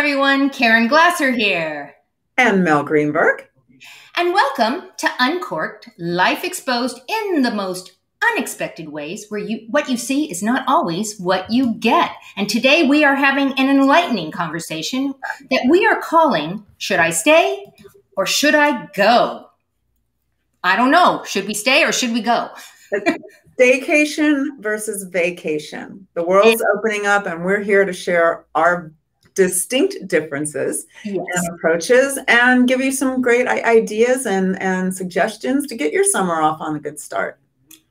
everyone. Caren Glasser here. And Mel Greenberg. And welcome to Uncorked, Life Exposed in the most unexpected ways where you what you see is not always what you get. And today we are having an enlightening conversation that we are calling Should I Stay or Should I Go? I don't know. Should we stay or should we go? Staycation versus vacation. The world's opening up and we're here to share our distinct differences yes. and approaches and give you some great ideas and, and suggestions to get your summer off on a good start.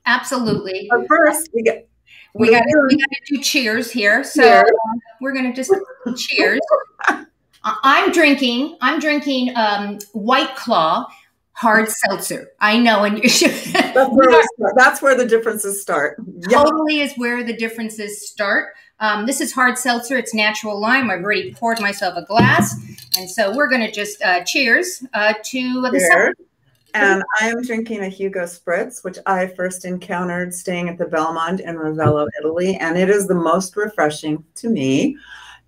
Absolutely. But first, we get we got we got to do cheers here. So cheers. Uh, we're gonna just cheers. I'm drinking. I'm drinking um, White Claw hard seltzer. I know, and that's, where that's where the differences start. Totally is where the differences start. Um, this is hard seltzer. It's natural lime. I've already poured myself a glass. And so we're going to just uh, cheers uh, to the summer. And I'm drinking a Hugo Spritz, which I first encountered staying at the Belmond in Ravello, Italy. And it is the most refreshing to me.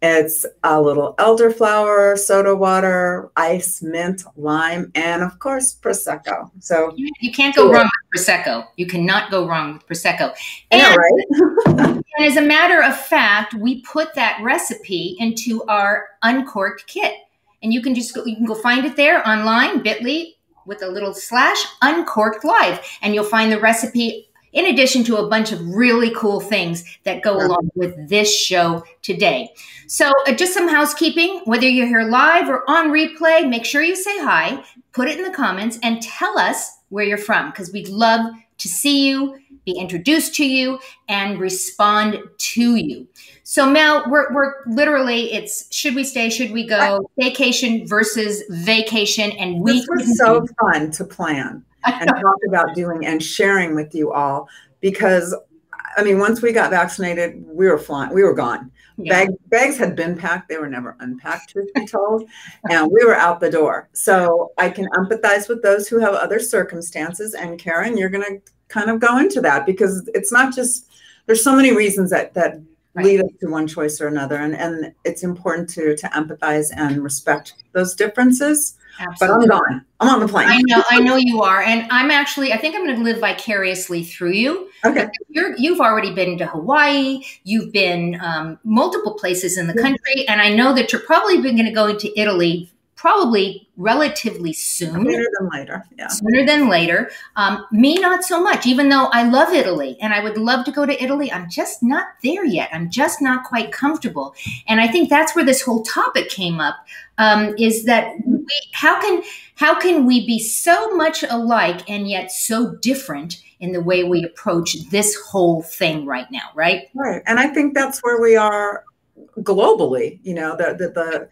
It's a little elderflower, soda water, ice, mint, lime, and of course, Prosecco. So you can't go wrong with Prosecco. You cannot go wrong with Prosecco. And, right? and as a matter of fact, we put that recipe into our uncorked kit. And you can just go, you can go find it there online, bit.ly with a little slash uncorked live. And you'll find the recipe in addition to a bunch of really cool things that go along with this show today. So, uh, just some housekeeping whether you're here live or on replay, make sure you say hi, put it in the comments, and tell us where you're from because we'd love to see you, be introduced to you, and respond to you. So, Mel, we're, we're literally, it's should we stay, should we go, vacation versus vacation. And we this was so fun to plan and talk about doing and sharing with you all because I mean, once we got vaccinated, we were flying, we were gone. Yeah. Bag, bags had been packed, they were never unpacked, truth be told, and we were out the door. So I can empathize with those who have other circumstances. And Caren, you're going to kind of go into that because it's not just there's so many reasons that that right. lead us to one choice or another, and and it's important to to empathize and respect those differences. Absolutely. But I'm gone. I'm on the plane. I know, I know you are, and I'm actually. I think I'm going to live vicariously through you. Okay. You're, you've already been to Hawaii. You've been um, multiple places in the country, and I know that you're probably going to go into Italy probably relatively soon. Sooner than later. Yeah. Sooner than later. Um, me, not so much, even though I love Italy and I would love to go to Italy. I'm just not there yet. I'm just not quite comfortable. And I think that's where this whole topic came up um, is that we, how can how can we be so much alike and yet so different in the way we approach this whole thing right now, right? Right. And I think that's where we are globally, you know, the the, the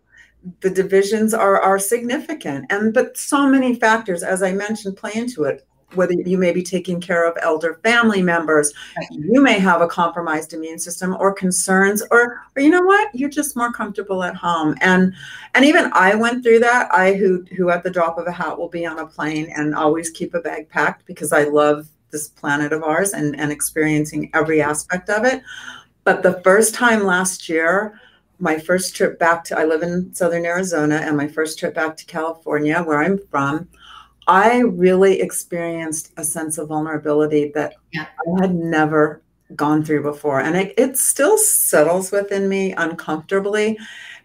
the divisions are are significant. And but so many factors as i mentioned play into it. Whether you may be taking care of elder family members you may have a compromised immune system or concerns or or you know what? You're just more comfortable at home. And and even i went through that. I who who at the drop of a hat will be on a plane and always keep a bag packed because i love this planet of ours and and experiencing every aspect of it. But the first time last year my first trip back to, I live in Southern Arizona, and my first trip back to California, where I'm from, I really experienced a sense of vulnerability that yeah. I had never gone through before. And it, it still settles within me uncomfortably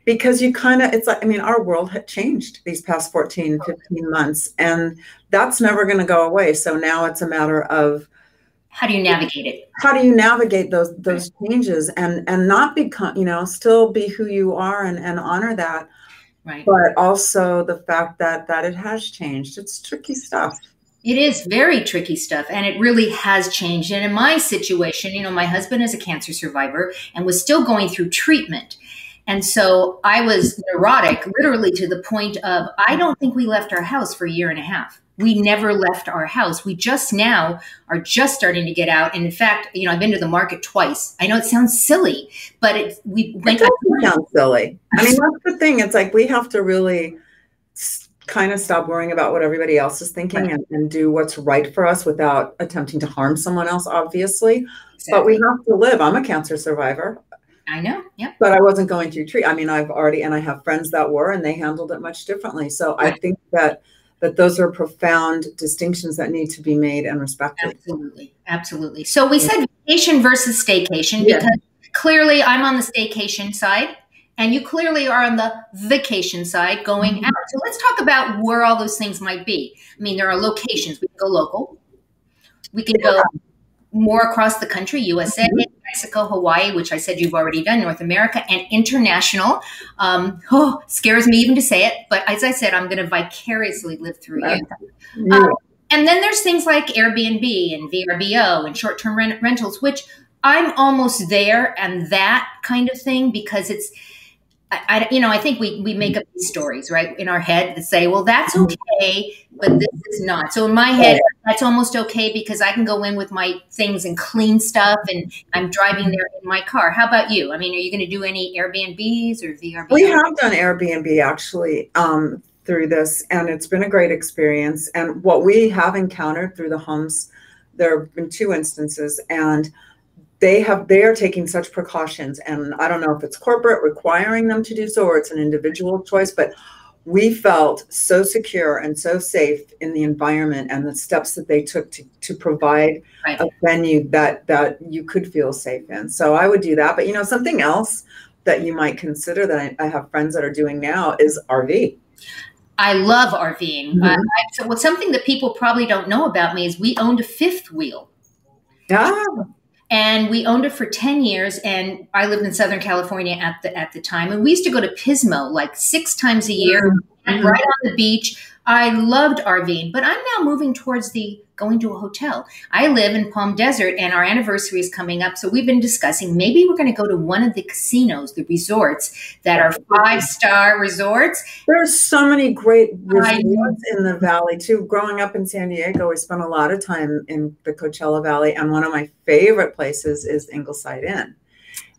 because you kind of, it's like, I mean, our world had changed these past 14, 15 months, and that's never going to go away. So now it's a matter of, how do you navigate it? How do you navigate those those changes and and not become you know still be who you are and and honor that right. but also the fact that that it has changed. It's tricky stuff. It is very tricky stuff and it really has changed. And in my situation you know my husband is a cancer survivor and was still going through treatment. And so I was neurotic, literally to the point of I don't think we left our house for a year and a half we never left our house. We just now are just starting to get out. And in fact, you know, I've been to the market twice. I know it sounds silly, but it we went. It sound silly. I mean, that's the thing. It's like we have to really kind of stop worrying about what everybody else is thinking right. and, and, do what's right for us without attempting to harm someone else. Obviously, exactly. but we have to live. I'm a cancer survivor. I know. Yeah. But I wasn't going through treat. I mean, I've already, and I have friends that were, and they handled it much differently. So right. I think that that those are profound distinctions that need to be made and respected. Absolutely, absolutely. So we said vacation versus staycation yeah. because clearly I'm on the staycation side and you clearly are on the vacation side going mm-hmm. out. So let's talk about where all those things might be. I mean, there are locations. We can go local. We can go more across the country, USA, mm-hmm. Mexico, Hawaii, which I said you've already done, North America, and international. Um, oh, scares me even to say it, but as I said, I'm going to vicariously live through you. Yeah. Um, and then there's things like Airbnb and VRBO and short term rent- rentals, which I'm almost there and that kind of thing because it's I, you know, I think we we make up these stories right in our head to say, well, that's mm-hmm. okay, but this is not. So in my head, that's almost okay because I can go in with my things and clean stuff, and I'm driving there in my car. How about you? I mean, are you going to do any Airbnbs or VRBO? We have done Airbnb actually um, through this, and it's been a great experience. And what we have encountered through the homes, there have been two instances, and they have they are taking such precautions and i don't know if it's corporate requiring them to do so or it's an individual choice but we felt so secure and so safe in the environment and the steps that they took to, to provide right. a venue that that you could feel safe in so i would do that but you know something else that you might consider that i, I have friends that are doing now is rv I love RVing. Mm-hmm. Uh, so, what's something that people probably don't know about me is we owned a fifth wheel. Yeah and we owned it for 10 years and i lived in southern california at the at the time and we used to go to pismo like six times a year mm-hmm. right on the beach i loved rving but i'm now moving towards the going to a hotel. I live in Palm Desert and our anniversary is coming up. So we've been discussing maybe we're going to go to one of the casinos, the resorts that are five star resorts. There's so many great resorts in the valley too. Growing up in San Diego, we spent a lot of time in the Coachella Valley. And one of my favorite places is Ingleside Inn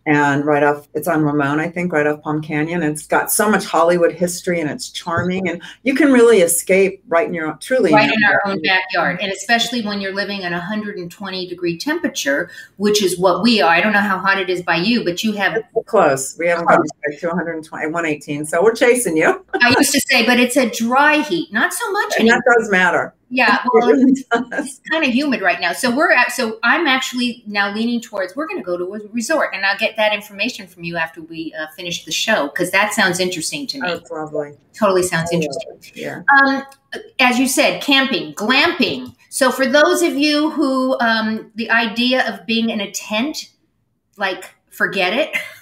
and right off it's on Ramon, I think, right off Palm Canyon. It's got so much Hollywood history and it's charming and you can really escape right in your own truly right in our own backyard. And especially when you're living at 120 degree temperature, which is what we are. I don't know how hot it is by you, but you have it's close. We haven't close. back oh. to 120, 118. So we're chasing you. I used to say, but it's a dry heat, not so much. And anymore. that does matter. Yeah, well, it's kind of humid right now. So we're at, so I'm actually now leaning towards we're going to go to a resort, and I'll get that information from you after we uh, finish the show because that sounds interesting to me. Oh, lovely. Totally sounds oh, interesting. Yeah. Um, as you said, camping, glamping. So for those of you who um, the idea of being in a tent, like forget it.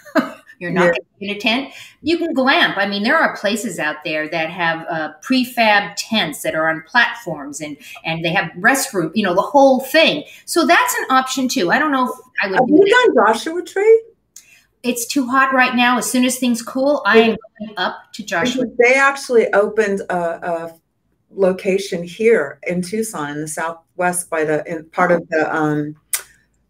You're not yeah. in a tent. You can glamp. I mean, there are places out there that have uh, prefab tents that are on platforms and and they have restroom. You know, the whole thing. So that's an option too. I don't know if I would. Have you done Joshua Tree? It's too hot right now. As soon as things cool, I am going up to Joshua. They actually opened a, a location here in Tucson, in the southwest, by the in part of the um,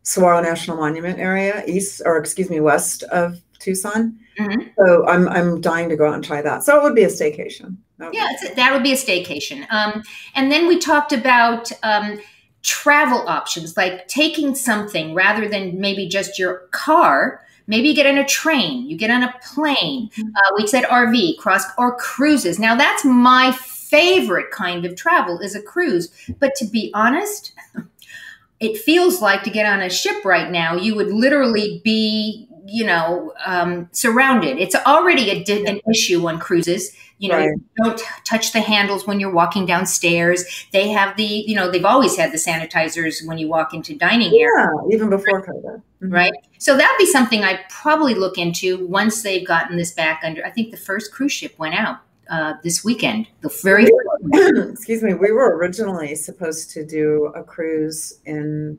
Saguaro National Monument area, east or excuse me, west of Tucson. Mm-hmm. So I'm I'm dying to go out and try that. So it would be a staycation. That yeah, that would be a staycation. Um, and then we talked about um, travel options, like taking something rather than maybe just your car. Maybe you get on a train, you get on a plane. Mm-hmm. Uh, we said RV, cross or cruises. Now that's my favorite kind of travel is a cruise. But to be honest, it feels like to get on a ship right now, you would literally be you know um, surrounded. It's already a, an issue on cruises. You know, right. you don't touch the handles when you're walking downstairs. They have the, you know, they've always had the sanitizers when you walk into dining yeah, area. even before COVID. Mm-hmm. Right. So that'd be something I'd probably look into once they've gotten this back under. I think the first cruise ship went out uh, this weekend. The very excuse me, we were originally supposed to do a cruise in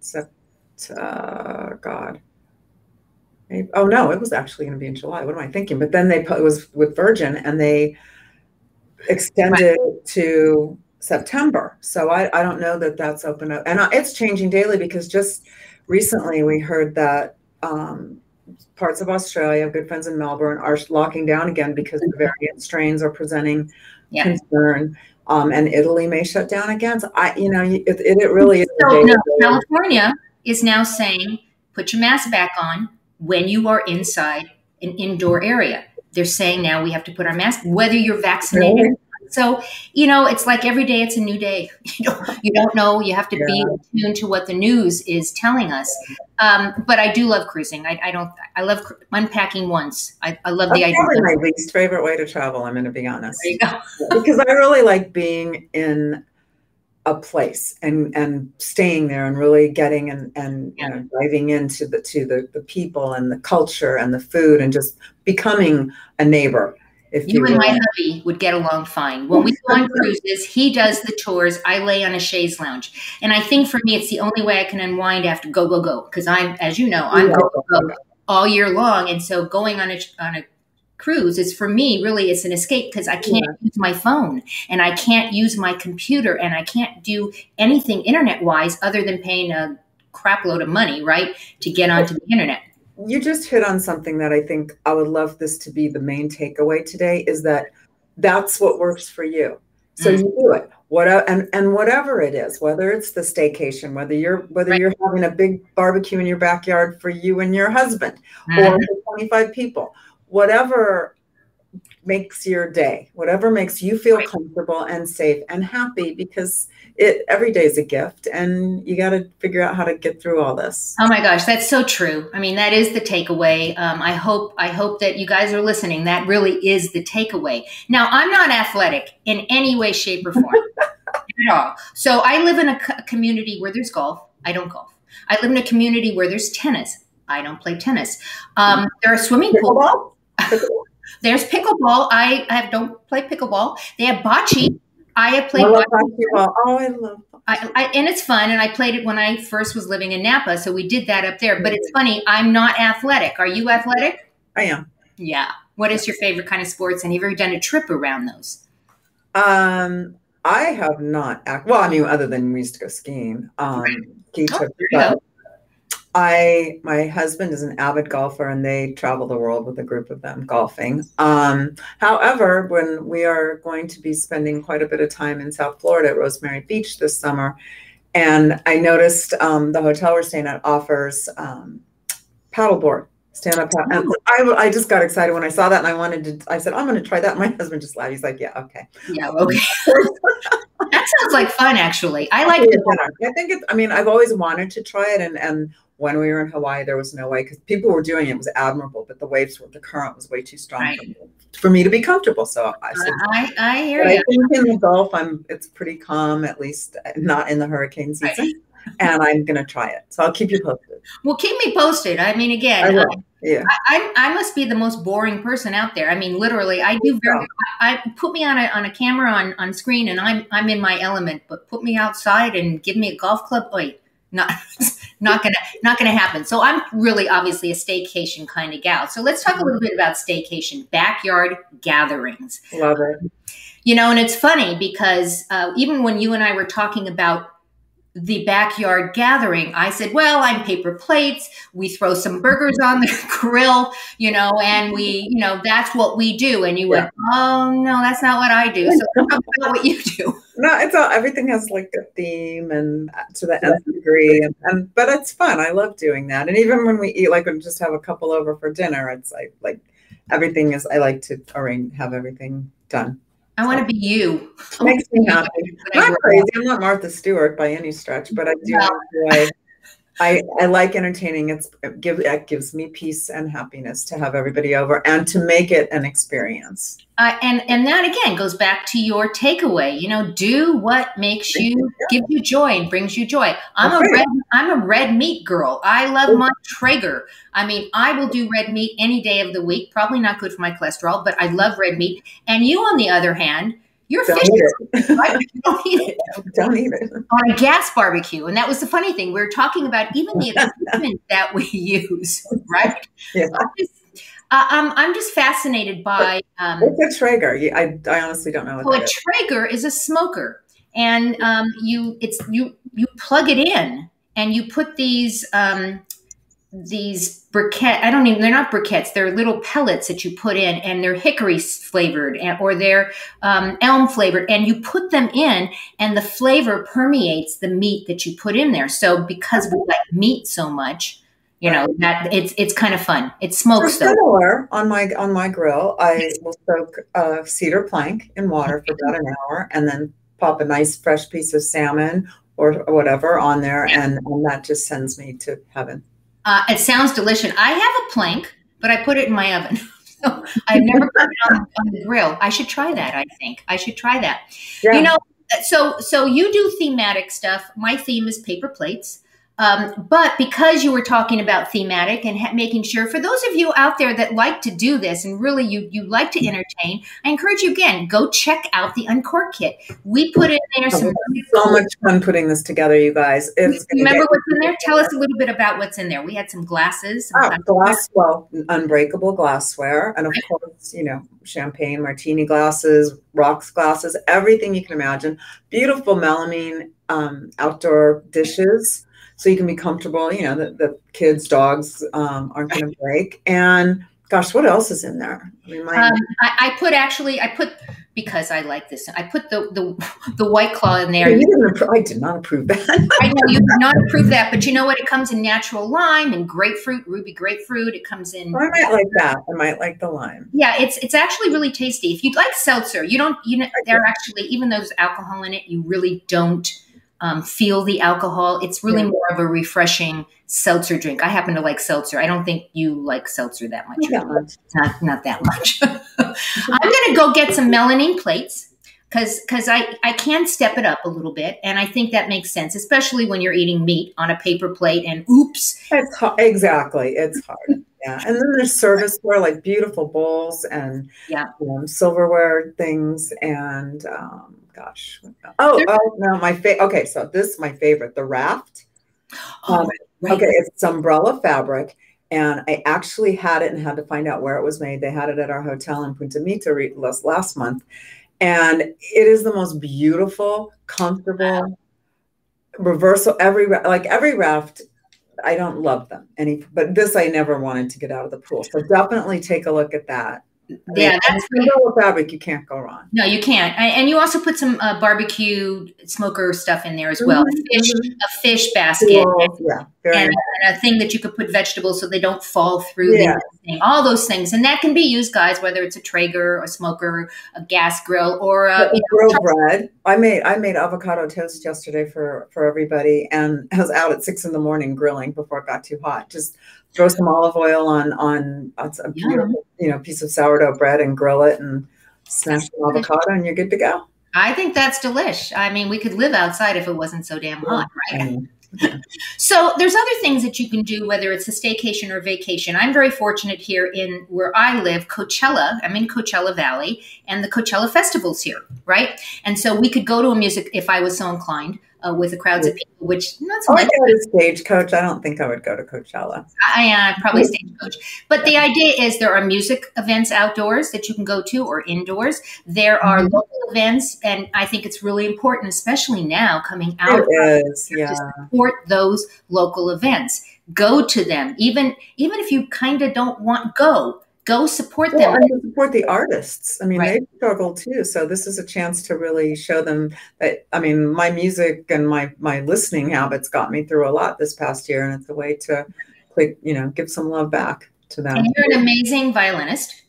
uh, God oh no, it was actually going to be in July. What am I thinking? But then they put, it was with Virgin and they extended right. to September. So I, I don't know that that's open up. And it's changing daily because just recently we heard that um, parts of Australia, good friends in Melbourne, are locking down again because the variant strains are presenting yeah. concern. Um, and Italy may shut down again. So I, you know, it, it, it really is. So, no, California is now saying put your mask back on when you are inside an indoor area. They're saying now we have to put our mask, whether you're vaccinated. Really? So, you know, it's like every day it's a new day. You don't, you don't know. You have to yeah. be tuned to what the news is telling us. Um, but I do love cruising. I, I, don't, I love unpacking once. I, I love That's the idea. probably my least favorite way to travel. I'm going to be honest. because I really like being in a place and and staying there and really getting and and yeah. you know, diving into the to the the people and the culture and the food and just becoming a neighbor if you, you and my hubby would get along fine. When we go on cruises, he does the tours. I lay on a chaise lounge, and I think for me, it's the only way I can unwind after go go go because I'm, as you know, I'm go go go all year long, and so going on a on a cruise is for me really it's an escape because I can't yeah. use my phone and I can't use my computer and I can't do anything internet wise other than paying a crap load of money, right, to get onto the internet you just hit on something that I think I would love this to be the main takeaway today is that that's what works for you. So mm. you do it. What and and whatever it is, whether it's the staycation, whether you're whether right. you're having a big barbecue in your backyard for you and your husband mm. or 25 people, whatever makes your day, whatever makes you feel right. comfortable and safe and happy because it every day is a gift and you got to figure out how to get through all this. Oh my gosh, that's so true. I mean, that is the takeaway. Um, I hope I hope that you guys are listening. That really is the takeaway. Now, I'm not athletic in any way, shape, or form at all. So I live in a co- community where there's golf. I don't golf. I live in a community where there's tennis. I don't play tennis. Um, there are swimming pools. There's pickleball. I, I don't play pickleball. They have bocce. I have played. I love bocce. Oh, I love. I, I, and it's fun, and I played it when I first was living in Napa, so we did that up there. But it's funny, I'm not athletic. Are you athletic? I am. Yeah. What is your favorite kind of sports? And have you ever done a trip around those? Um, I have not. Well, I mean, other than we used to go skiing. Um, right. oh, I my husband is an avid golfer and they travel the world with a group of them golfing. Um, however, when we are going to be spending quite a bit of time in South Florida at Rosemary Beach this summer, and I noticed um, the hotel we're staying at offers um, paddleboard stand up. And I, I just got excited when I saw that and I wanted to, I said, I'm going to try that. My husband just laughed. He's like, yeah, okay. Yeah, okay. sounds like fun, actually. I like oh, it. better. I think it's, I mean, I've always wanted to try it. And, and when we were in Hawaii, there was no way because people were doing it. it. was admirable, but the waves were the current was way too strong right. for, me, for, me, to be comfortable. So I said, I, I hear you. I think in the Gulf, I'm it's pretty calm, at least not in the hurricane season. Right. and I'm going to try it. So I'll keep you posted. Well, keep me posted. I mean, again, I, yeah. I, I, I, must be the most boring person out there. I mean, literally, I do very. I, I put me on a on a camera on on screen, and I'm I'm in my element. But put me outside and give me a golf club. Wait, not not gonna not gonna happen. So I'm really obviously a staycation kind of gal. So let's talk a little bit about staycation backyard gatherings. Love it. You know, and it's funny because uh, even when you and I were talking about the backyard gathering, I said, Well, I'm paper plates. We throw some burgers on the grill, you know, and we, you know, that's what we do. And you yeah. went, Oh, no, that's not what I do. So talk about what you do. No, it's all, everything has like a theme and uh, to the nth degree. And, and, but it's fun. I love doing that. And even when we eat, like, when we just have a couple over for dinner, it's like, like everything is, I like to arrange, have everything done. I want to be you. Makes me happy. I'm not crazy. I'm not Martha Stewart by any stretch, but I do enjoy I, I like entertaining. It's it, give, it gives me peace and happiness to have everybody over and to make it an experience. Uh, and and that again goes back to your takeaway. You know, do what makes you gives you joy and brings you joy. I'm okay. a red I'm a red meat girl. I love my Traeger. I mean, I will do red meat any day of the week. Probably not good for my cholesterol, but I love red meat. And you, on the other hand, you're don't fish, right? don't eat it. Don't eat it on a gas barbecue, and that was the funny thing. We are talking about even the equipment that we use, right? Yeah. I'm just, uh, um, I'm just fascinated by. Um, What's a Traeger? I, I honestly don't know. What well, a Traeger is a smoker, and um, you it's you you plug it in, and you put these um, these briquette i don't even they're not briquettes they're little pellets that you put in and they're hickory flavored or they're um, elm flavored and you put them in and the flavor permeates the meat that you put in there so because we like meat so much You know that it's it's kind of fun. It smokes though. Similar on my on my grill, I will soak a cedar plank in water for about an hour, and then pop a nice fresh piece of salmon or, whatever on there, and, and that just sends me to heaven. Uh, it sounds delicious. I have a plank, but I put it in my oven. so I've never put it on, on, the grill. I should try that. I think I should try that. Yeah. You know, so so you do thematic stuff. My theme is paper plates. Um, but because you were talking about thematic and ha- making sure for those of you out there that like to do this and really you you like to entertain, I encourage you again go check out the Uncork kit. We put in there some so much fun putting this together, you guys. It's remember what's in there? Tell us a little bit about what's in there. We had some glasses, some oh, glass, well, unbreakable glassware, and of course, you know, champagne martini glasses, rocks glasses, everything you can imagine. Beautiful melamine um, outdoor dishes so you can be comfortable. You know, the, the kids, dogs um, aren't going to break. And gosh, what else is in there? I, mean, my- um, I, I, put actually, I put because I like this. I put the the, the white claw in there. You didn't, I did not approve that. I know you did not approve that, but you know what? It comes in natural lime and grapefruit, ruby grapefruit. It comes in. I might like that. I might like the lime. Yeah, it's it's actually really tasty. If you like seltzer, you don't you know they're actually even though there's alcohol in it, you really don't um, feel the alcohol. It's really yeah. more of a refreshing seltzer drink. I happen to like seltzer. I don't think you like seltzer that much. Not, not, not that much. I'm going to go get some melamine plates because because I, I can step it up a little bit and I think that makes sense, especially when you're eating meat on a paper plate and oops. It's hard. Exactly. It's hard. Yeah. And then there's serviceware like beautiful bowls and yeah. Um, silverware things and um, gosh. Oh, oh no, my favorite. Okay, so this is my favorite, the raft. Oh, um, right. Okay, it's umbrella fabric, and I actually had it and had to find out where it was made. They had it at our hotel in Punta Mita last last month, and it is the most beautiful, comfortable reversal. Every like every raft I don't love them any, but this I never wanted to get out of the pool. So definitely take a look at that yeah, that's with fabric. You can't go wrong. No, you can't. And you also put some uh, barbecue smoker stuff in there as well. Mm-hmm. A fish, mm-hmm. a fish basket, yeah, and, and, a thing that you could put vegetables so they don't fall through. Yeah. Thing, all those things, and that can be used, guys. Whether it's a Traeger, a smoker, a gas grill, or a you know, grill bread. I made I made avocado toast yesterday for for everybody, and I was out at six in the morning grilling before it got too hot. Just throw some olive oil on on, a beautiful, you know piece of sourdough bread and grill it and smash some avocado and you're good to go. I think that's delish. I mean, we could live outside if it wasn't so damn hot, right? Mm-hmm. so there's other things that you can do, whether it's a staycation or vacation. I'm very fortunate here in where I live, Coachella. I'm in Coachella Valley, and the Coachella Festival's here, right? And so we could go to a music if I was so inclined uh, with the crowds of people, which not so much. I stagecoach. I don't think I would go to Coachella. I uh, probably stagecoach. But the idea is there are music events outdoors that you can go to or indoors. There are mm-hmm. local events, and I think it's really important, especially now coming out, is, yeah. to support those local events. Go to them, even even if you kind of don't want go go support well, them. and support the artists. I mean right. they struggle too. So this is a chance to really show them that i mean my music and my my listening habits got me through a lot this past year and it's a way to quick you know give some love back to them. And you're an amazing violinist.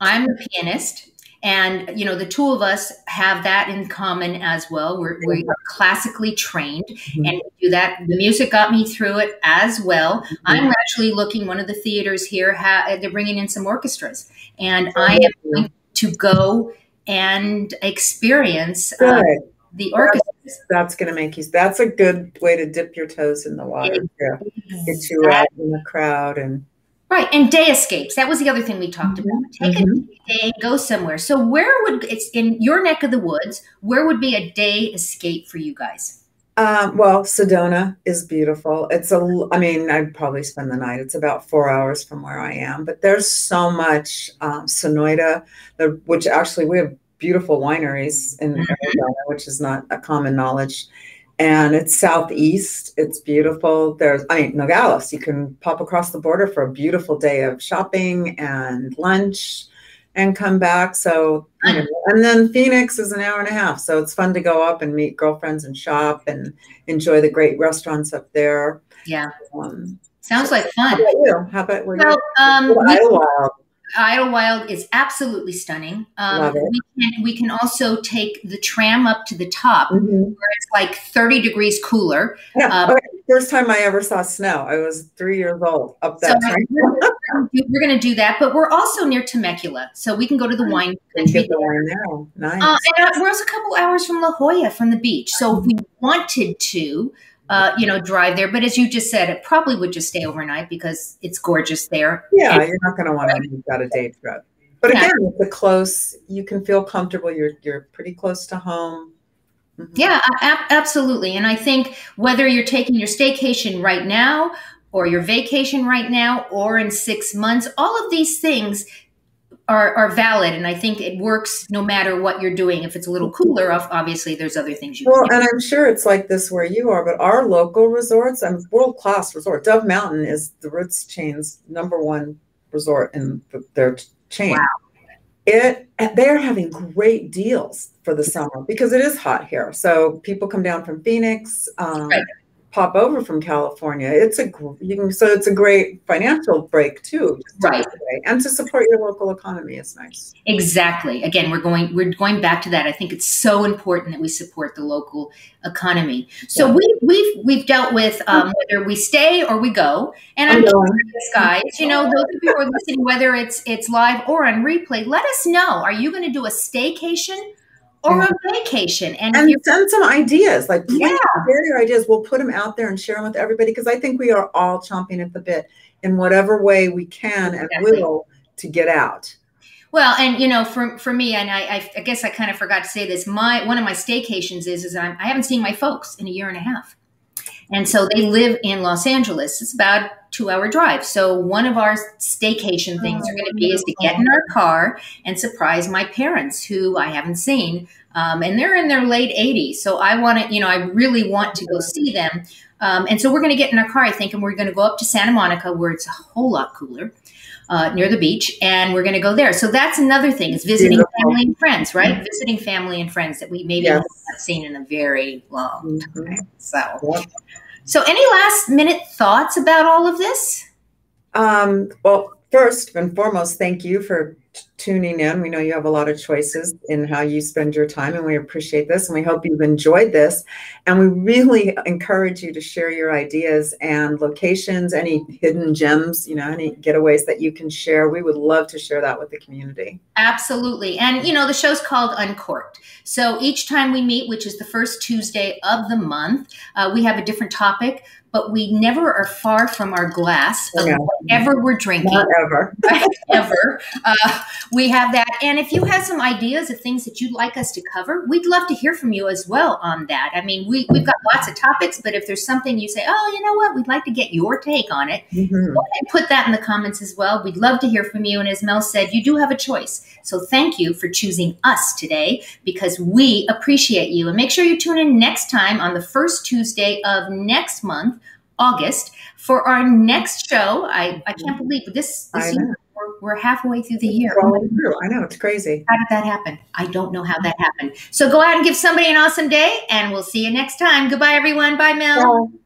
I'm a pianist and you know the two of us have that in common as well. We're, we're classically trained mm-hmm. and do that. The music got me through it as well. Mm-hmm. i'm actually looking one of the theaters here ha- they're bringing in some orchestras and i am going to go and experience uh, the orchestra that's, that's going to make you that's a good way to dip your toes in the water. Exactly. get you out in the crowd and Right, and day escapes. That was the other thing we talked mm-hmm. about. Take mm-hmm. a day, and go somewhere. So, where would it's in your neck of the woods? Where would be a day escape for you guys? Um, well, Sedona is beautiful. It's a, I mean, I'd probably spend the night. It's about four hours from where I am, but there's so much um, Sonoita, the, which actually we have beautiful wineries in mm-hmm. Arizona, which is not a common knowledge and it's southeast. It's beautiful. There's, I mean, Nogales. You can pop across the border for a beautiful day of shopping and lunch, and come back. So, you know, and then Phoenix is an hour and a half. So it's fun to go up and meet girlfriends and shop and enjoy the great restaurants up there. Yeah. Um, Sounds like How fun. about you? How about where Well, um, you? we- Idyllwild. Is absolutely stunning. Um, we can we can also take the tram up to the top Mhm. where it's like 30 degrees cooler. Yeah. Um, okay. First time I ever saw snow. I was three years old up So that train. we're going to do that, but we're also near Temecula, so we can go to the wine country. the wine now. Nice. Uh, and uh, we're also a couple hours from La Jolla from the beach. So if we wanted to, uh, you know, drive there, but as you just said, it probably would just stay overnight because it's gorgeous there. yeah, and- you're not going to want to you've got a day trip. But again, it's a close. You can feel comfortable. You're you're pretty close to home. Mhm. Yeah, ab- absolutely. And I think whether you're taking your staycation right now or your vacation right now or in six months, all of these things are, are valid. And I think it works no matter what you're doing. If it's a little cooler, obviously there's other things you Well, can do. and I'm sure it's like this where you are, but our local resorts, I'm world class resort. Dove Mountain is the Ritz chain's number one resort in their chain. Wow. It they're having great deals for the summer because it is hot here. So people come down from Phoenix, um, Right. Pop over from California. It's a you can so it's a great financial break too, to Right. And to support your local economy is nice. Exactly. Again, we're going we're going back to that. I think it's so important that we support the local economy. So Yeah. we we've we've dealt with um, whether we stay or we go. And I'm I'm curious, guys. You know, those of you who are listening, whether it's it's live or on replay, let us know. Are you going to do a staycation or a vacation? And, and send some ideas like Yeah. share your ideas we'll put them out there and share them with everybody because i think we are all chomping at the bit in whatever way we can and will to get out Well, and you know, for for me, and I, I, I guess I kind of forgot to say this. My one of my staycations is is I'm, I haven't seen my folks in a year and a half, and so they live in Los Angeles. It's about two hour drive. So one of our staycation things are going to be is to get in our car and surprise my parents, who I haven't seen, um, and they're in their late 80s. So I want to, you know, I really want to go see them. Um, and so we're going to get in our car, I think, and we're going to go up to Santa Monica, where it's a whole lot cooler uh, near the beach, and we're going to go there. So that's another thing is visiting Beautiful. family and friends, right? Visiting family and friends that we maybe Yes. haven't seen in a very long Mhm. time. So, Yep. So any last minute thoughts about all of this? um, well first and foremost thank you for tuning in. We know you have a lot of choices in how you spend your time and we appreciate this and we hope you've enjoyed this. And we really encourage you to share your ideas and locations any hidden gems you know any getaways that you can share. We would love to share that with the community. Absolutely. And, you know, the show's called Uncorked. So each time we meet, which is the first Tuesday of the month, uh, we have a different topic, but we never are far from our glass of No. whatever we're drinking. not ever ever. Uh, we have that. And if you have some ideas of things that you'd like us to cover, we'd love to hear from you as well on that. I mean, we, we've got lots of topics, but if there's something you say, oh, you know what, we'd like to get your take on it, Mhm. go ahead and put that in the comments as well. We'd love to hear from you. And as Mel said, you do have a choice. So thank you for choosing us today because we appreciate you. And make sure you tune in next time on the first Tuesday of next month, August, for our next show. I, I mm-hmm. can't believe this, this year, we're, we're halfway through the year. Through. I know it's crazy. How did that happen? I don't know how that happened. So go out and give somebody an awesome day, and we'll see you next time. Goodbye, everyone. Bye, Mel. Bye.